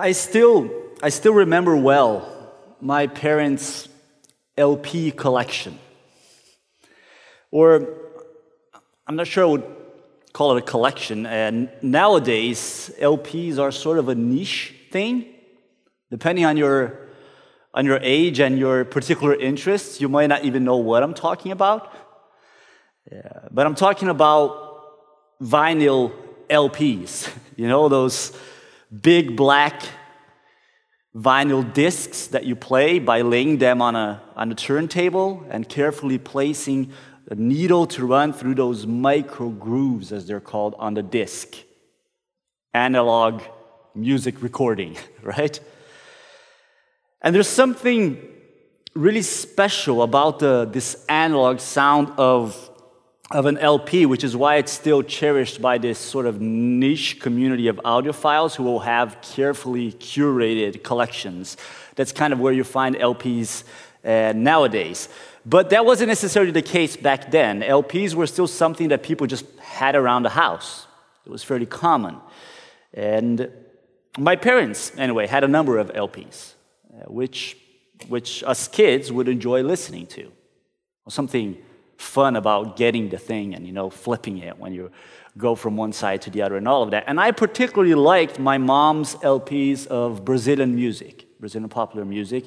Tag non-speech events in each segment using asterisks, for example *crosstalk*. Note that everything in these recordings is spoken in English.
I still, I still remember well my parents' LP collection. Or, I'm not sure I would call it a collection. And nowadays, LPs are sort of a niche thing. Depending on your, on your age and your particular interests, you might not even know what I'm talking about. Yeah, but I'm talking about vinyl LPs, *laughs* you know, those big black vinyl discs that you play by laying them on a, on a turntable and carefully placing a needle to run through those micro grooves, as they're called, on the disc. Analog music recording, *laughs* right? And there's something really special about the, this analog sound of of an LP, which is why it's still cherished by this sort of niche community of audiophiles who will have carefully curated collections. That's kind of where you find LPs uh, nowadays. But that wasn't necessarily the case back then. LPs were still something that people just had around the house, it was fairly common. And my parents, anyway, had a number of LPs, uh, which, which us kids would enjoy listening to. or Something fun about getting the thing and you know flipping it when you go from one side to the other and all of that. And I particularly liked my mom's LPs of Brazilian music, Brazilian popular music,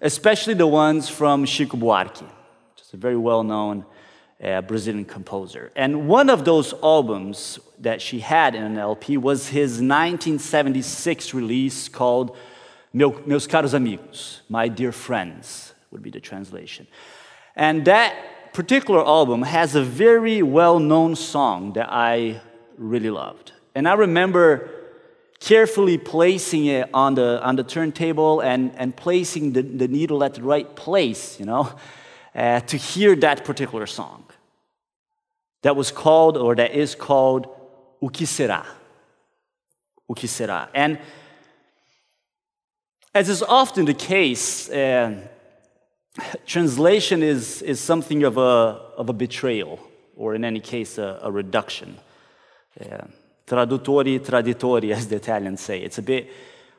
especially the ones from Chico Buarque, which is a very well-known uh, Brazilian composer. And one of those albums that she had in an LP was his 1976 release called Meus Caros Amigos, My Dear Friends, would be the translation. And that particular album has a very well known song that I really loved. And I remember carefully placing it on the, on the turntable and, and placing the, the needle at the right place, you know, *laughs* uh, to hear that particular song. That was called, or that is called, O Que Será. O Que Será. And as is often the case, uh, translation is, is something of a, of a betrayal, or in any case, a, a reduction. Yeah. Tradutori, traditori, as the Italians say. It's a bit,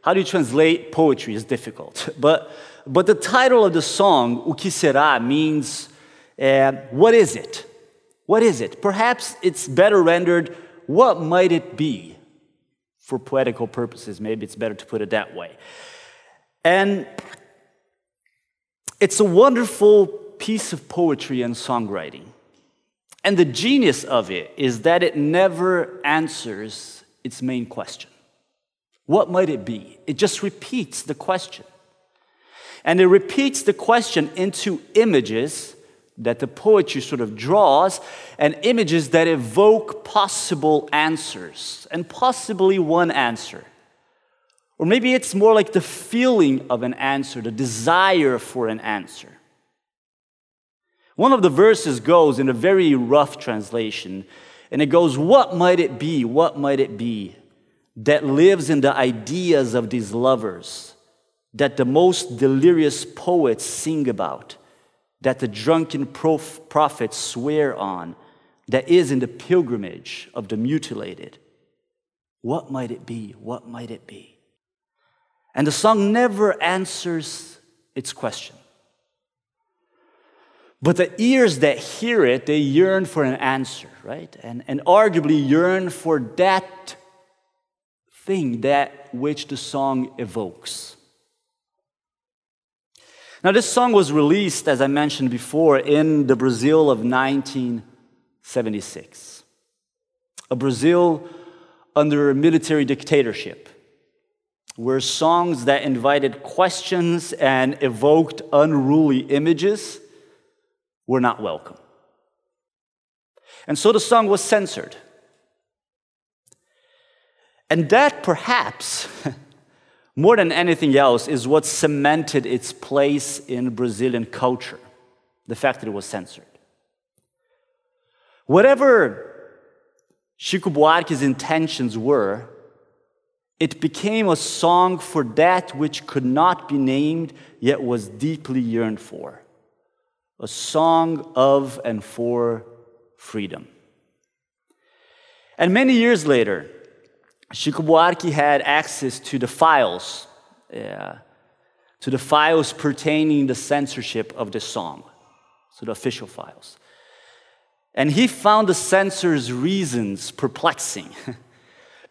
how do you translate poetry is difficult. *laughs* But, but the title of the song, Será, means uh, what is it? What is it? Perhaps it's better rendered, what might it be? For poetical purposes, maybe it's better to put it that way. And it's a wonderful piece of poetry and songwriting. And the genius of it is that it never answers its main question. What might it be? It just repeats the question. And it repeats the question into images that the poetry sort of draws, and images that evoke possible answers, and possibly one answer. Or maybe it's more like the feeling of an answer, the desire for an answer. One of the verses goes in a very rough translation, and it goes, What might it be? What might it be that lives in the ideas of these lovers, that the most delirious poets sing about, that the drunken prof- prophets swear on, that is in the pilgrimage of the mutilated? What might it be? What might it be? And the song never answers its question. But the ears that hear it, they yearn for an answer, right? And, and arguably yearn for that thing, that which the song evokes. Now, this song was released, as I mentioned before, in the Brazil of 1976, a Brazil under a military dictatorship were songs that invited questions and evoked unruly images were not welcome. And so the song was censored. And that perhaps, *laughs* more than anything else, is what cemented its place in Brazilian culture the fact that it was censored. Whatever Chico Buarque's intentions were, it became a song for that which could not be named, yet was deeply yearned for. A song of and for freedom. And many years later, Chico Buarque had access to the files, uh, to the files pertaining the censorship of the song, so the official files. And he found the censors' reasons perplexing *laughs*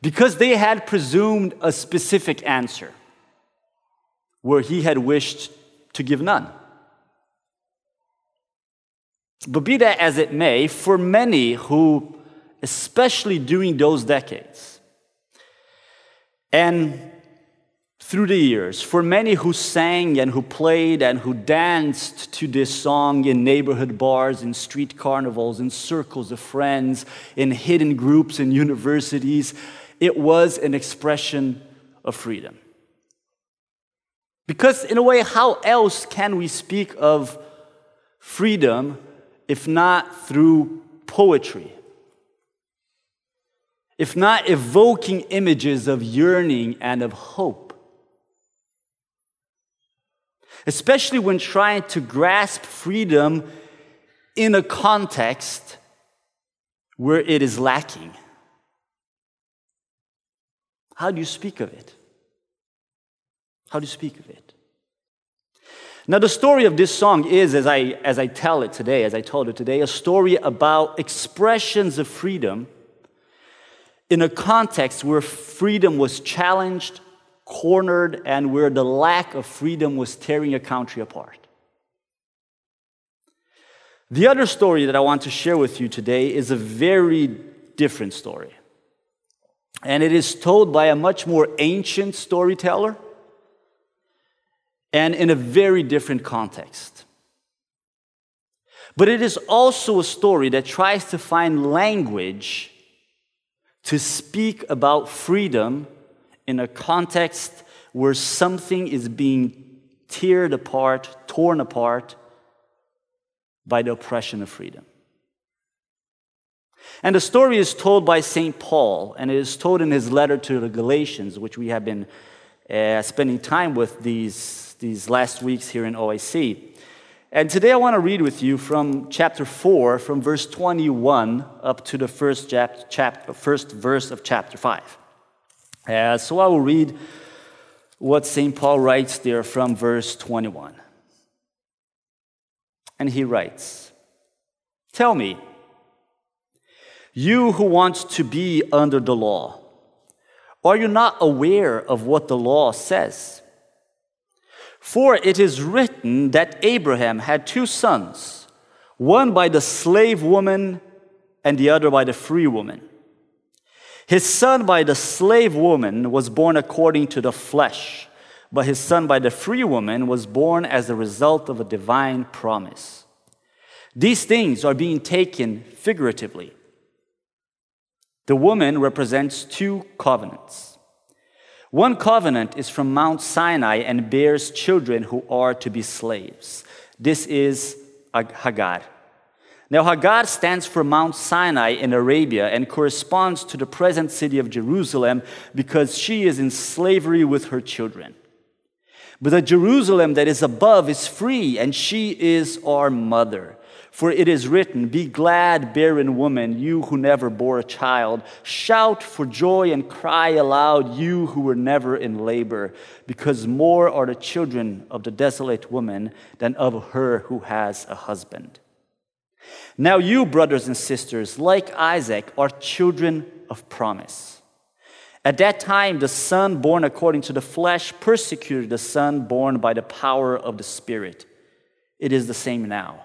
because they had presumed a specific answer where he had wished to give none. But be that as it may, for many who, especially during those decades, and through the years, for many who sang and who played and who danced to this song in neighborhood bars, in street carnivals, in circles of friends, in hidden groups in universities, it was an expression of freedom. Because, in a way, how else can we speak of freedom if not through poetry? If not evoking images of yearning and of hope? Especially when trying to grasp freedom in a context where it is lacking. How do you speak of it? How do you speak of it? Now, the story of this song is, as I, as I tell it today, as I told it today, a story about expressions of freedom in a context where freedom was challenged, cornered, and where the lack of freedom was tearing a country apart. The other story that I want to share with you today is a very different story. And it is told by a much more ancient storyteller and in a very different context. But it is also a story that tries to find language to speak about freedom in a context where something is being teared apart, torn apart by the oppression of freedom. And the story is told by St. Paul, and it is told in his letter to the Galatians, which we have been uh, spending time with these these last weeks here in OIC. And today I want to read with you from chapter 4, from verse 21 up to the first, chap- chap- first verse of chapter 5. Uh, so I will read what St. Paul writes there from verse 21. And he writes Tell me, you who want to be under the law, are you not aware of what the law says? For it is written that Abraham had two sons, one by the slave woman and the other by the free woman. His son by the slave woman was born according to the flesh, but his son by the free woman was born as a result of a divine promise. These things are being taken figuratively. The woman represents two covenants. One covenant is from Mount Sinai and bears children who are to be slaves. This is Hagar. Now, Hagar stands for Mount Sinai in Arabia and corresponds to the present city of Jerusalem because she is in slavery with her children. But the Jerusalem that is above is free, and she is our mother. For it is written, Be glad, barren woman, you who never bore a child. Shout for joy and cry aloud, you who were never in labor, because more are the children of the desolate woman than of her who has a husband. Now, you, brothers and sisters, like Isaac, are children of promise. At that time, the son born according to the flesh persecuted the son born by the power of the Spirit. It is the same now.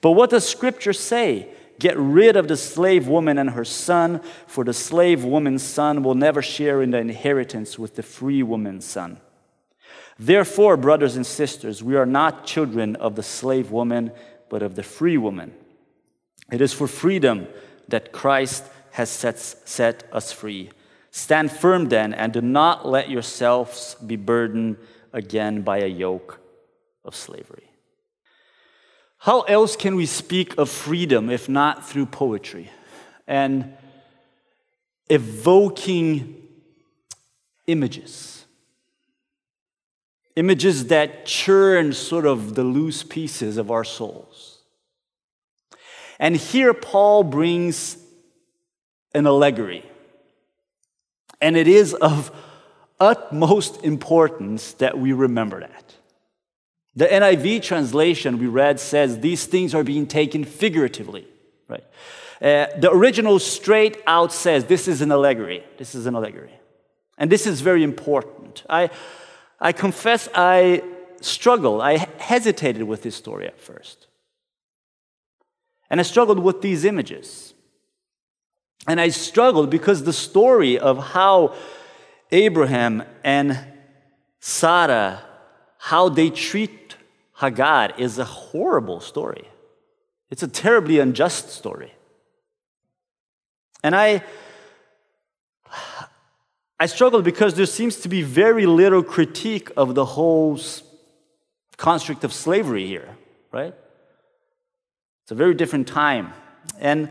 But what does Scripture say? Get rid of the slave woman and her son, for the slave woman's son will never share in the inheritance with the free woman's son. Therefore, brothers and sisters, we are not children of the slave woman, but of the free woman. It is for freedom that Christ has set, set us free. Stand firm then, and do not let yourselves be burdened again by a yoke of slavery. How else can we speak of freedom if not through poetry and evoking images? Images that churn sort of the loose pieces of our souls. And here Paul brings an allegory. And it is of utmost importance that we remember that. The NIV translation we read says these things are being taken figuratively, right? Uh, the original straight out says this is an allegory. This is an allegory. And this is very important. I, I confess I struggled, I hesitated with this story at first. And I struggled with these images. And I struggled because the story of how Abraham and Sarah, how they treat Hagar, is a horrible story. It's a terribly unjust story. And I, I struggled because there seems to be very little critique of the whole construct of slavery here, right? It's a very different time. And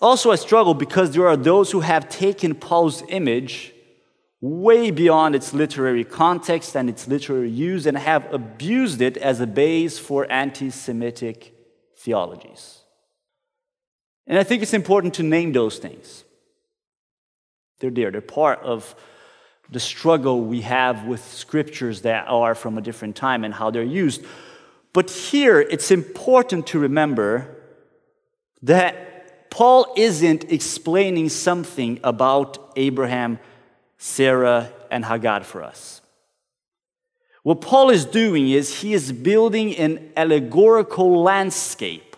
also, I struggle because there are those who have taken Paul's image way beyond its literary context and its literary use and have abused it as a base for anti Semitic theologies. And I think it's important to name those things. They're there, they're part of the struggle we have with scriptures that are from a different time and how they're used. But here, it's important to remember that Paul isn't explaining something about Abraham, Sarah, and Hagar for us. What Paul is doing is he is building an allegorical landscape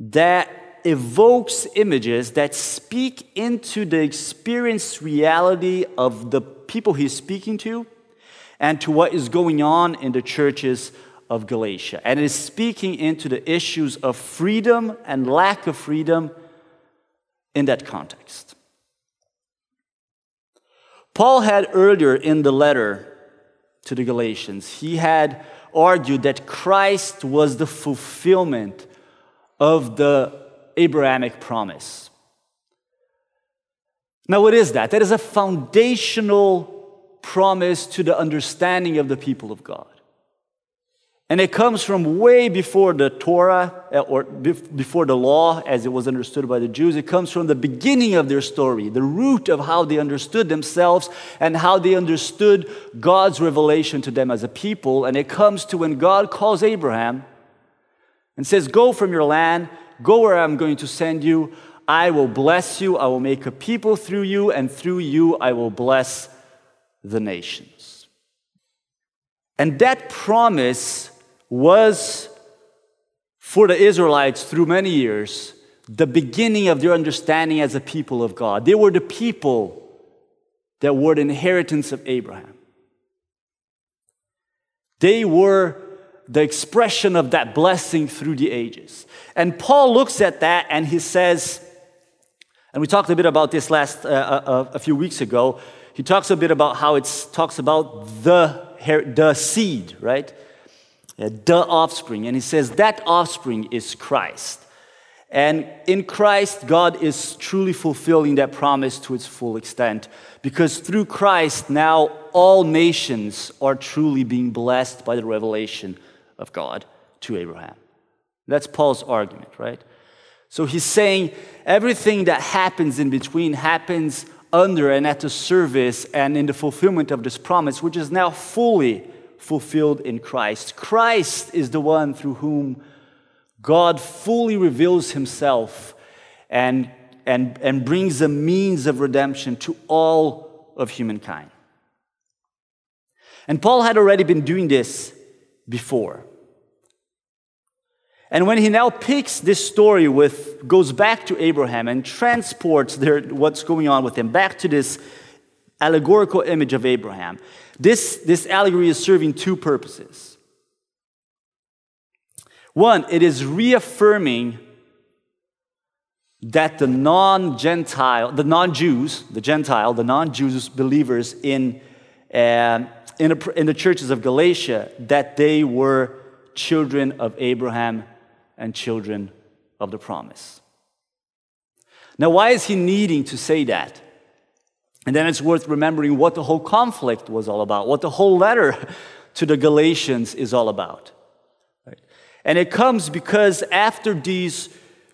that evokes images that speak into the experienced reality of the people he's speaking to and to what is going on in the churches of Galatia. And it is speaking into the issues of freedom and lack of freedom in that context. Paul had earlier in the letter to the Galatians, he had argued that Christ was the fulfillment of the Abrahamic promise. Now, what is that? That is a foundational promise to the understanding of the people of God. And it comes from way before the Torah uh, or before the law as it was understood by the Jews. It comes from the beginning of their story, the root of how they understood themselves and how they understood God's revelation to them as a people. And it comes to when God calls Abraham and says, Go from your land Go where I'm going to send you. I will bless you. I will make a people through you, and through you I will bless the nations. And that promise was for the Israelites through many years the beginning of their understanding as a people of God. They were the people that were the inheritance of Abraham. They were the expression of that blessing through the ages. And Paul looks at that and he says, and we talked a bit about this last uh, uh, uh a few weeks ago. He talks a bit about how it talks about the the seed, right? The offspring, and he says that offspring is Christ. And in Christ, God is truly fulfilling that promise to its full extent. Because through Christ, now all nations are truly being blessed by the revelation of God to Abraham. That's Paul's argument, right? So he's saying everything that happens in between happens under and at the service and in the fulfillment of this promise, which is now fully fulfilled in Christ. Christ is the one through whom God fully reveals himself and, and, and brings a means of redemption to all of humankind. And Paul had already been doing this before. And when he now picks this story with, goes back to Abraham and transports their, what's going on with him back to this allegorical image of Abraham, this, this allegory is serving two purposes. One, it is reaffirming that the non Gentile, the non Jews, the Gentile, the non Jews believers in, uh, in, a, in the churches of Galatia, that they were children of Abraham and children of the promise. Now, why is he needing to say that? And then it's worth remembering what the whole conflict was all about, what the whole letter *laughs* to the Galatians is all about. Right? And it comes because after these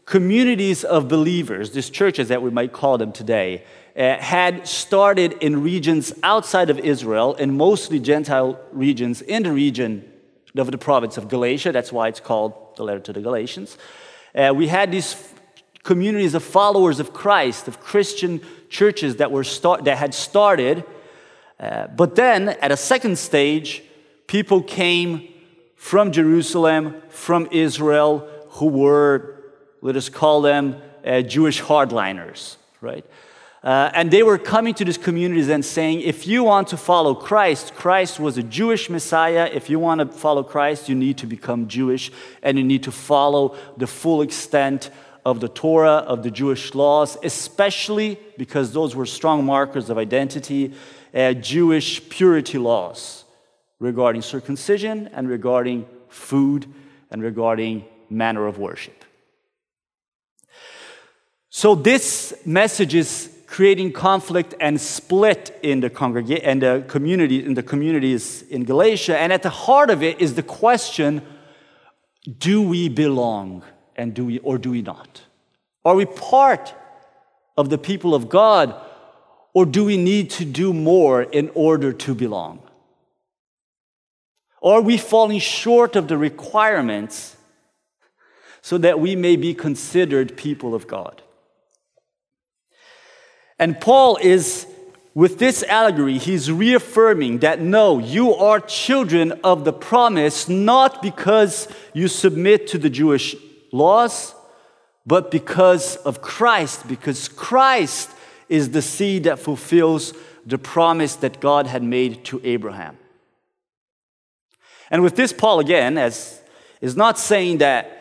communities of believers, these churches that we might call them today, uh, had started in regions outside of Israel, in mostly Gentile regions in the region of the province of Galatia. That's why it's called the letter to the Galatians. Uh, we had these communities of followers of Christ, of Christian churches that, were start, that had started. Uh, but then, at a second stage, people came from Jerusalem, from Israel, who were, let us call them, uh, Jewish hardliners, right? Uh, and they were coming to these communities and saying, if you want to follow Christ, Christ was a Jewish Messiah. If you want to follow Christ, you need to become Jewish and you need to follow the full extent of the Torah, of the Jewish laws, especially because those were strong markers of identity, uh, Jewish purity laws regarding circumcision and regarding food and regarding manner of worship. So, this message is creating conflict and split in the congregation and the community in the communities in Galatia. And at the heart of it is the question: Do we belong, and do we or do we not? Are we part of the people of God, or do we need to do more in order to belong? Are we falling short of the requirements so that we may be considered people of God? And Paul is, with this allegory, he's reaffirming that no, you are children of the promise, not because you submit to the Jewish laws, but because of Christ, because Christ is the seed that fulfills the promise that God had made to Abraham. And with this, Paul again, as is not saying that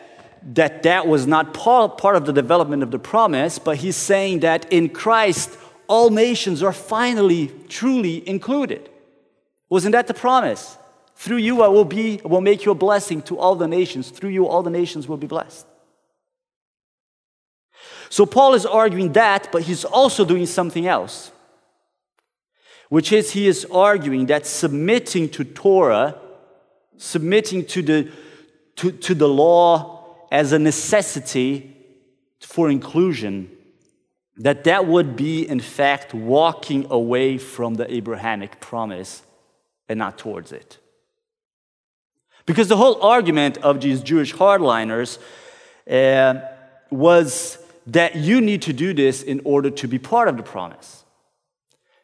that that was not part of the development of the promise, but he's saying that in Christ, all nations are finally truly included. Wasn't that the promise? Through you, I will be, I will make you a blessing to all the nations. Through you, all the nations will be blessed. So Paul is arguing that, but he's also doing something else, which is he is arguing that submitting to Torah, submitting to the, to, to the law, as a necessity for inclusion, that that would be, in fact, walking away from the Abrahamic promise and not towards it. Because the whole argument of these Jewish hardliners uh, was that you need to do this in order to be part of the promise.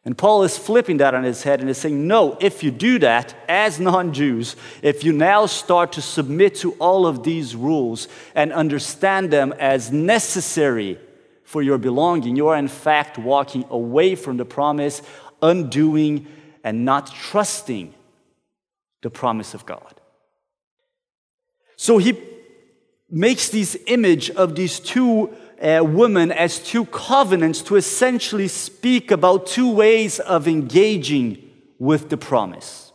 And Paul is flipping that on his head and is saying, no, if you do that as non Jews, if you now start to submit to all of these rules and understand them as necessary for your belonging, you are in fact walking away from the promise, undoing and not trusting the promise of God. So he makes this image of these two uh, women as two covenants to essentially speak about two ways of engaging with the promise.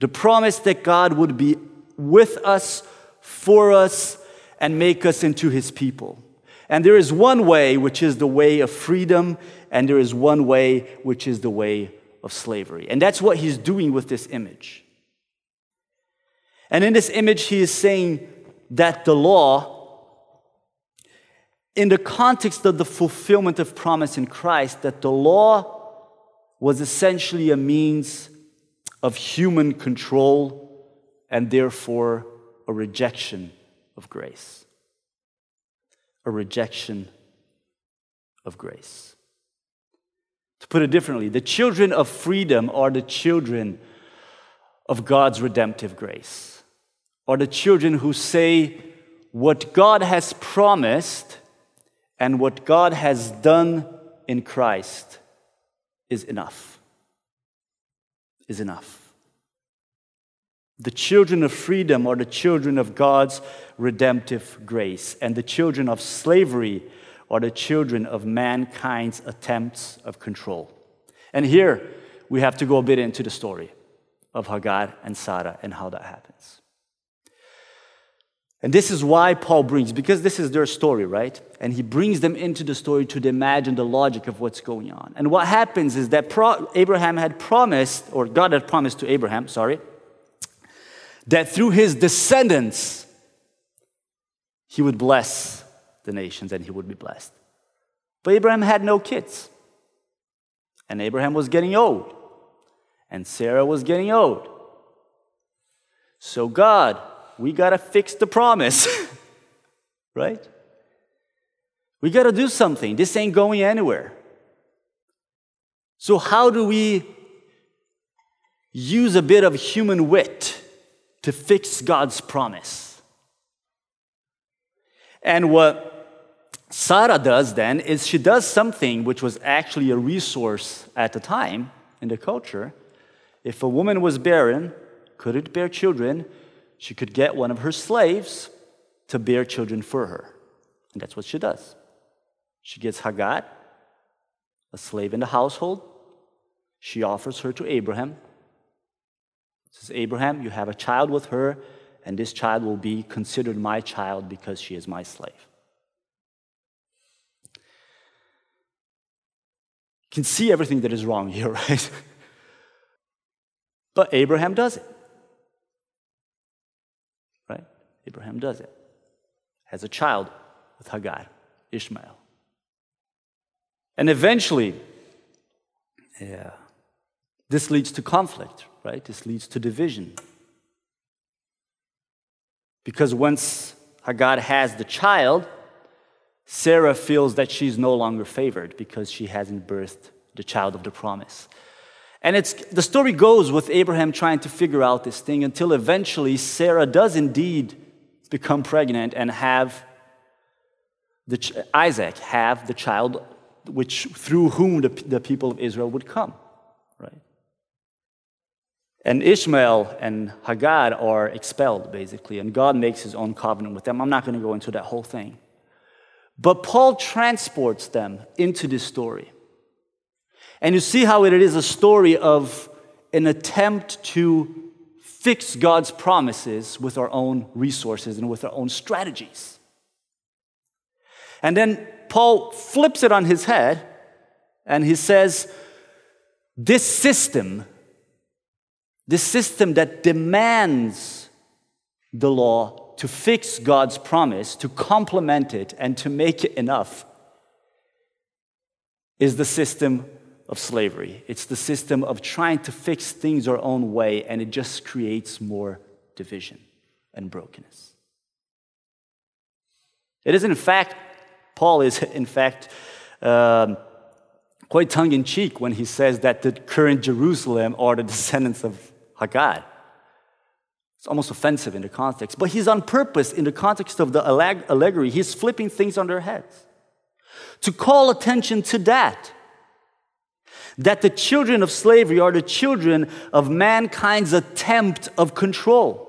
The promise that God would be with us, for us, and make us into his people. And there is one way, which is the way of freedom, and there is one way, which is the way of slavery. And that's what he's doing with this image. And in this image, he is saying that the law in the context of the fulfillment of promise in Christ that the law was essentially a means of human control and therefore a rejection of grace. A rejection of grace. To put it differently, the children of freedom are the children of God's redemptive grace, are the children who say, What God has promised and what God has done in Christ is enough. Is enough. The children of freedom are the children of God's redemptive grace, and the children of slavery are the children of mankind's attempts of control. And here we have to go a bit into the story of Hagar and Sarah and how that happens. And this is why Paul brings, because this is their story, right? And he brings them into the story to imagine the logic of what's going on. And what happens is that Pro- Abraham had promised, or God had promised to Abraham, sorry, that through his descendants, he would bless the nations and he would be blessed. But Abraham had no kids. And Abraham was getting old. And Sarah was getting old. So, God, we got to fix the promise, *laughs* right? We got to do something. This ain't going anywhere. So, how do we use a bit of human wit to fix God's promise? And what Sarah does then is she does something which was actually a resource at the time in the culture. If a woman was barren, couldn't bear children, she could get one of her slaves to bear children for her. And that's what she does. She gets Hagar, a slave in the household. She offers her to Abraham. Says, Abraham, you have a child with her, and this child will be considered my child because she is my slave. You can see everything that is wrong here, *laughs* right? but Abraham does it. Right? Abraham does it. Has a child with Hagar, Ishmael. And eventually, yeah, this leads to conflict, right? This leads to division. Because once Hagar has the child, Sarah feels that she's no longer favored because she hasn't birthed the child of the promise. And it's, the story goes with Abraham trying to figure out this thing until eventually Sarah does indeed become pregnant and have the, Isaac have the child which, through whom the, the people of Israel would come. Right? And Ishmael and Hagar are expelled, basically, and God makes his own covenant with them. I'm not going to go into that whole thing. But Paul transports them into this story. And you see how it is a story of an attempt to fix God's promises with our own resources and with our own strategies. And then Paul flips it on his head and he says, This system, this system that demands the law to fix God's promise, to complement it, and to make it enough is the system of slavery. It's the system of trying to fix things our own way, and it just creates more division and brokenness. It is, in fact, Paul is, in fact, um, quite tongue in cheek when he says that the current Jerusalem are the descendants of Hagar. It's almost offensive in the context, but he's on purpose in the context of the allegory. He's flipping things on their heads to call attention to that. That the children of slavery are the children of mankind's attempt of control.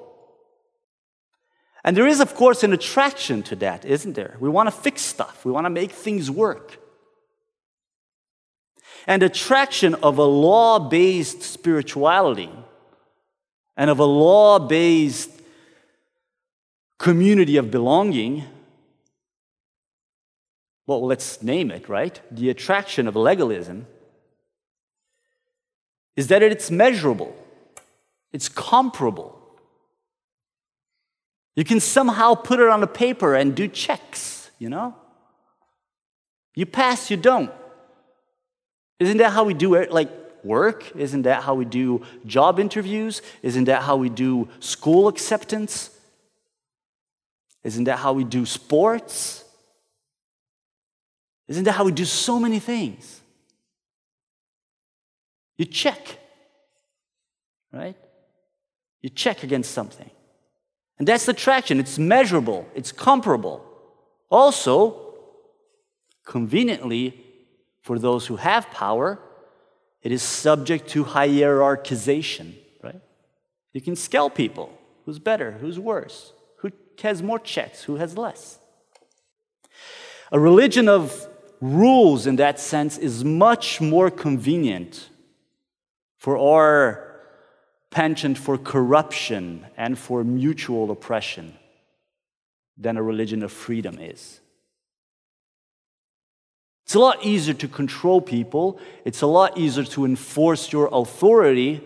And there is, of course, an attraction to that, isn't there? We want to fix stuff, we want to make things work. And attraction of a law based spirituality and of a law based community of belonging, well, let's name it, right? The attraction of legalism is that it's measurable, it's comparable. You can somehow put it on a paper and do checks, you know? You pass, you don't. Isn't that how we do it? Like, work? Isn't that how we do job interviews? Isn't that how we do school acceptance? Isn't that how we do sports? Isn't that how we do so many things? You check, right? You check against something. And that's the traction. It's measurable, it's comparable. Also, conveniently, for those who have power, it is subject to hierarchization, right? You can scale people who's better, who's worse, who has more checks, who has less. A religion of rules in that sense is much more convenient for our penchant for corruption and for mutual oppression than a religion of freedom is. It's a lot easier to control people, it's a lot easier to enforce your authority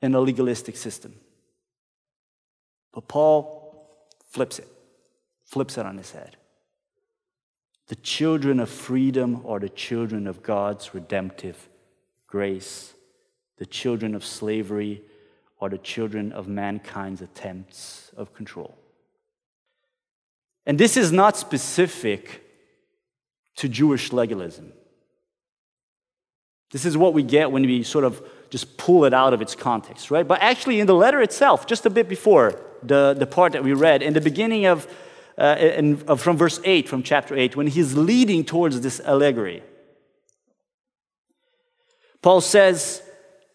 in a legalistic system. But Paul flips it, flips it on his head. The children of freedom are the children of God's redemptive grace. The children of slavery are the children of mankind's attempts of control. And this is not specific to Jewish legalism. This is what we get when we sort of just pull it out of its context, right? But actually, in the letter itself, just a bit before the, the part that we read, in the beginning of, uh, in, uh, from verse 8, from chapter 8, when he's leading towards this allegory, Paul says,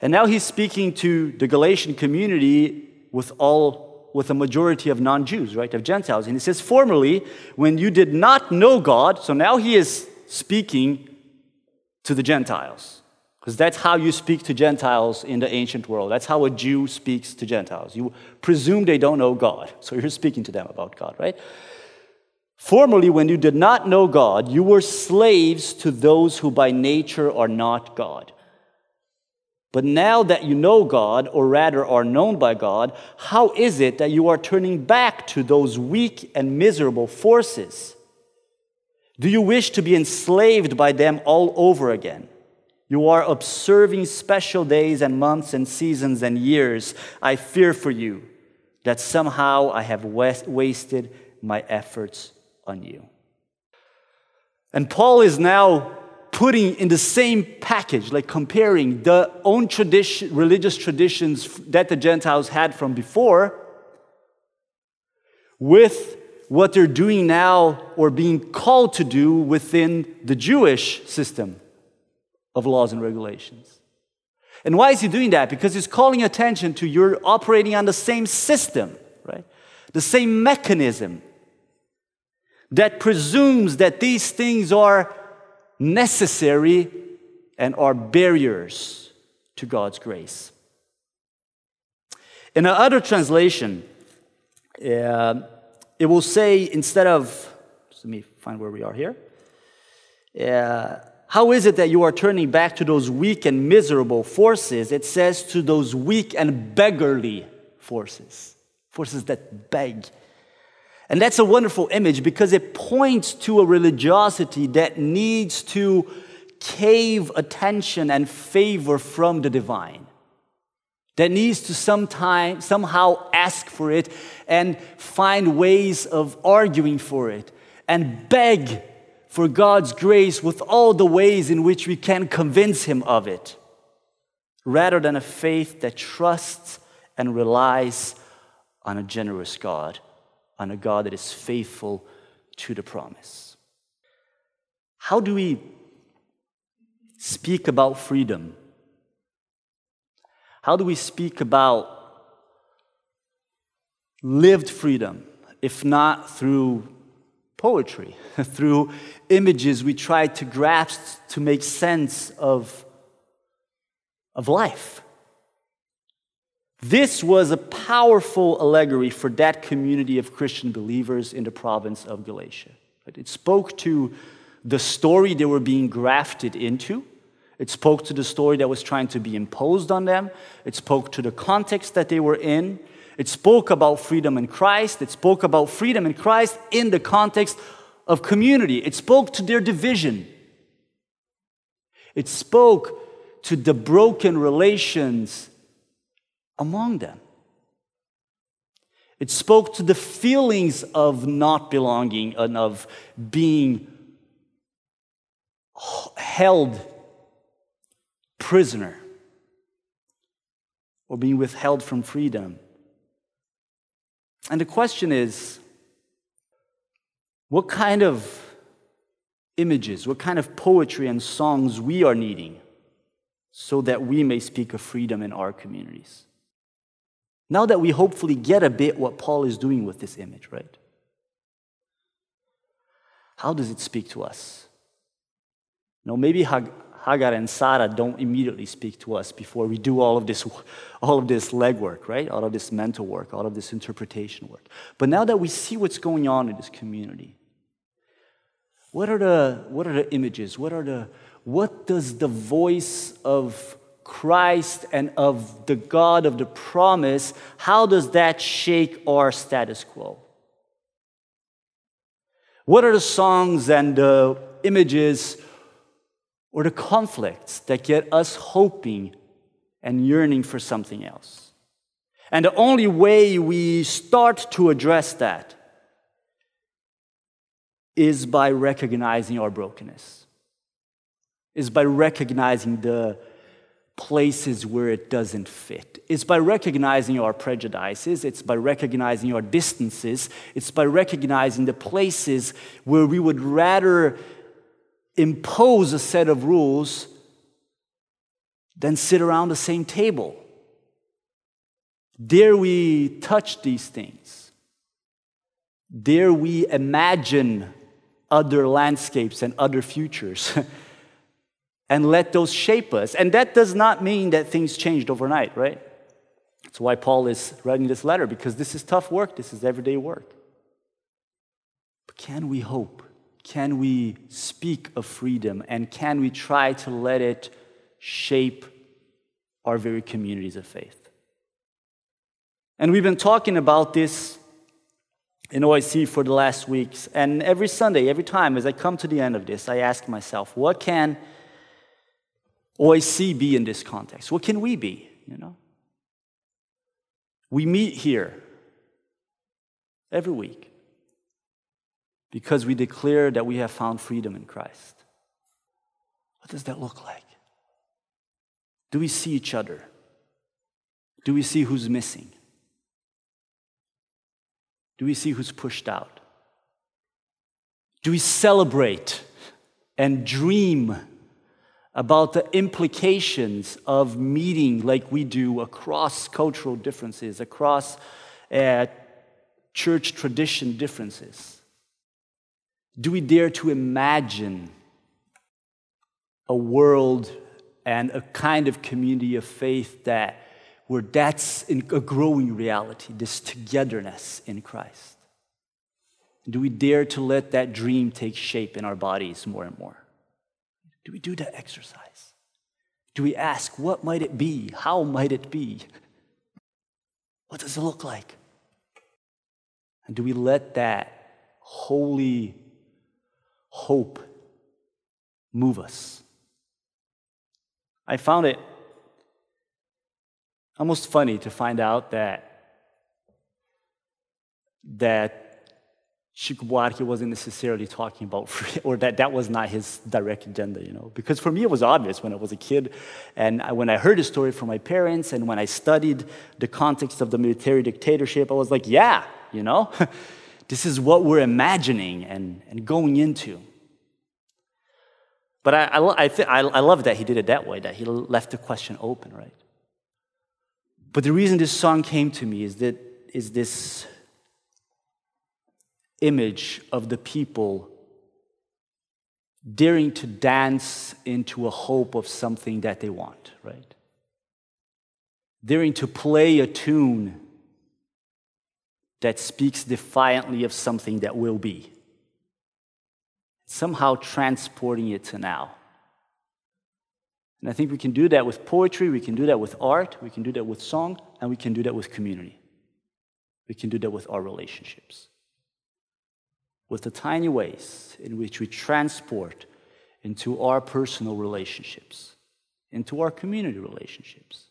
and now he's speaking to the Galatian community with all with a majority of non-Jews, right, of Gentiles. And he says, formerly, when you did not know God, so now he is speaking to the Gentiles. Because that's how you speak to Gentiles in the ancient world. That's how a Jew speaks to Gentiles. You presume they don't know God, *laughs* so you're speaking to them about God, right? Formerly, when you did not know God, you were slaves to those who by nature are not God. But now that you know God, or rather are known by God, how is it that you are turning back to those weak and miserable forces? Do you wish to be enslaved by them all over again? You are observing special days and months and seasons and years. I fear for you that somehow I have wasted my efforts on you. And Paul is now putting in the same package, like comparing the own tradition, religious traditions that the Gentiles had from before with what they're doing now or being called to do within the Jewish system of laws and regulations. And why is he doing that? Because he's calling attention to you're operating on the same system, right? The same mechanism that presumes that these things are necessary and are barriers to God's grace. In another translation, uh, it will say instead of, let me find where we are here. Uh, how is it that you are turning back to those weak and miserable forces? It says to those weak and beggarly forces, forces that beg. And that's a wonderful image because it points to a religiosity that needs to cave attention and favor from the divine. That needs to sometime, somehow ask for it and find ways of arguing for it and beg for God's grace with all the ways in which we can convince Him of it, rather than a faith that trusts and relies on a generous God, on a God that is faithful to the promise. How do we speak about freedom? How do we speak about lived freedom, if not through poetry, *laughs* through images we try to grasp to make sense of, of life. This was a powerful allegory for that community of Christian believers in the province of Galatia. It spoke to the story they were being grafted into. It spoke to the story that was trying to be imposed on them. It spoke to the context that they were in. It spoke about freedom in Christ. It spoke about freedom in Christ in the context of community. It spoke to their division. It spoke to the broken relations among them. It spoke to the feelings of not belonging and of being held prisoner or being withheld from freedom. And the question is what kind of images, what kind of poetry and songs we are needing so that we may speak of freedom in our communities. Now that we hopefully get a bit what Paul is doing with this image, right? How does it speak to us? No, maybe Hagar and Sarah don't immediately speak to us before we do all of this, all of this legwork, right? All of this mental work, all of this interpretation work. But now that we see what's going on in this community, what are the, what are the images? What, are the, what does the voice of Christ and of the God of the promise, how does that shake our status quo? What are the songs and the images or the conflicts that get us hoping and yearning for something else? And the only way we start to address that is by recognizing our brokenness, is by recognizing the places where it doesn't fit. It's by recognizing our prejudices, it's by recognizing our distances, it's by recognizing the places where we would rather impose a set of rules than sit around the same table. Dare we touch these things? Dare we imagine other landscapes and other futures? *laughs* and let those shape us. And that does not mean that things changed overnight, right? That's why Paul is writing this letter, because this is tough work, this is everyday work. But can we hope? Can we speak of freedom? And can we try to let it shape our very communities of faith? And we've been talking about this in OIC for the last weeks. And every Sunday, every time as I come to the end of this, I ask myself, what can OIC be in this context? What can we be? You know? We meet here every week because we declare that we have found freedom in Christ. What does that look like? Do we see each other? Do we see who's missing? Do we see who's pushed out? Do we celebrate and dream about the implications of meeting like we do across cultural differences, across uh, church tradition differences? Do we dare to imagine a world and a kind of community of faith that where that's a growing reality, this togetherness in Christ? Do we dare to let that dream take shape in our bodies more and more? Do we do that exercise? Do we ask, what might it be? How might it be? What does it look like? And do we let that holy hope move us? I found it almost funny to find out that that Chico Buarque wasn't necessarily talking about free, *laughs* or that that was not his direct agenda, you know. Because for me, it was obvious when I was a kid, and when I heard his story from my parents, and when I studied the context of the military dictatorship, I was like, yeah, you know, *laughs* this is what we're imagining and, and going into. But I, I, I, th- I, I love that he did it that way, that he left the question open, right? But the reason this song came to me is that is this image of the people daring to dance into a hope of something that they want, right? Daring to play a tune that speaks defiantly of something that will be. Somehow transporting it to now. And I think we can do that with poetry, we can do that with art, we can do that with song, and we can do that with community. We can do that with our relationships with the tiny ways in which we transport into our personal relationships, into our community relationships.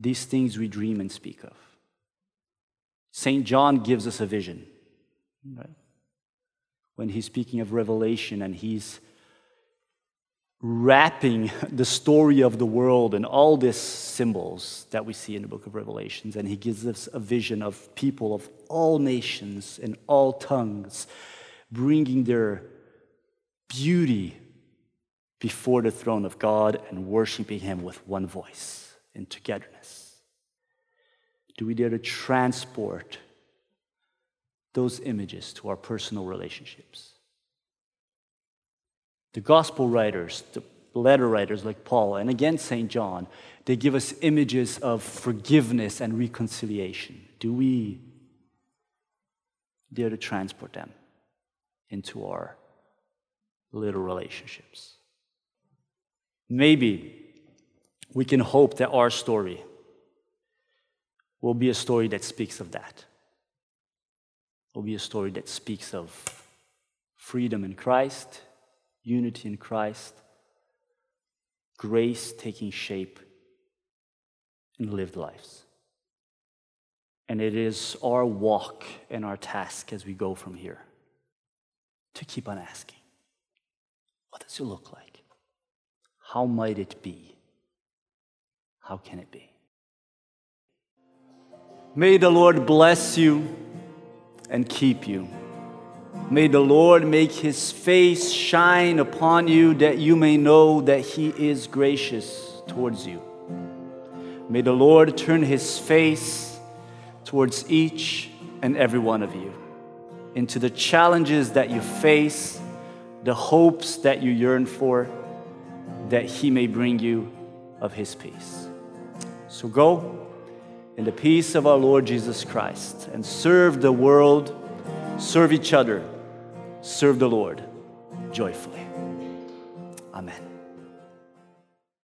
These things we dream and speak of. St. John gives us a vision, right? When he's speaking of revelation and he's wrapping *laughs* the story of the world and all these symbols that we see in the book of Revelations. And he gives us a vision of people of all nations and all tongues bringing their beauty before the throne of God and worshiping him with one voice in togetherness. Do we dare to transport those images to our personal relationships? The gospel writers, the letter writers like Paul, and again St. John, they give us images of forgiveness and reconciliation. Do we dare to transport them into our little relationships? Maybe we can hope that our story will be a story that speaks of that. will be a story that speaks of freedom in Christ, unity in Christ, grace taking shape in lived lives. And it is our walk and our task as we go from here to keep on asking what does it look like? How might it be? How can it be? May the Lord bless you and keep you. May the Lord make his face shine upon you that you may know that he is gracious towards you. May the Lord turn his face towards each and every one of you into the challenges that you face, the hopes that you yearn for, that he may bring you of his peace. So go in the peace of our Lord Jesus Christ and serve the world, serve each other, serve the Lord joyfully. Amen.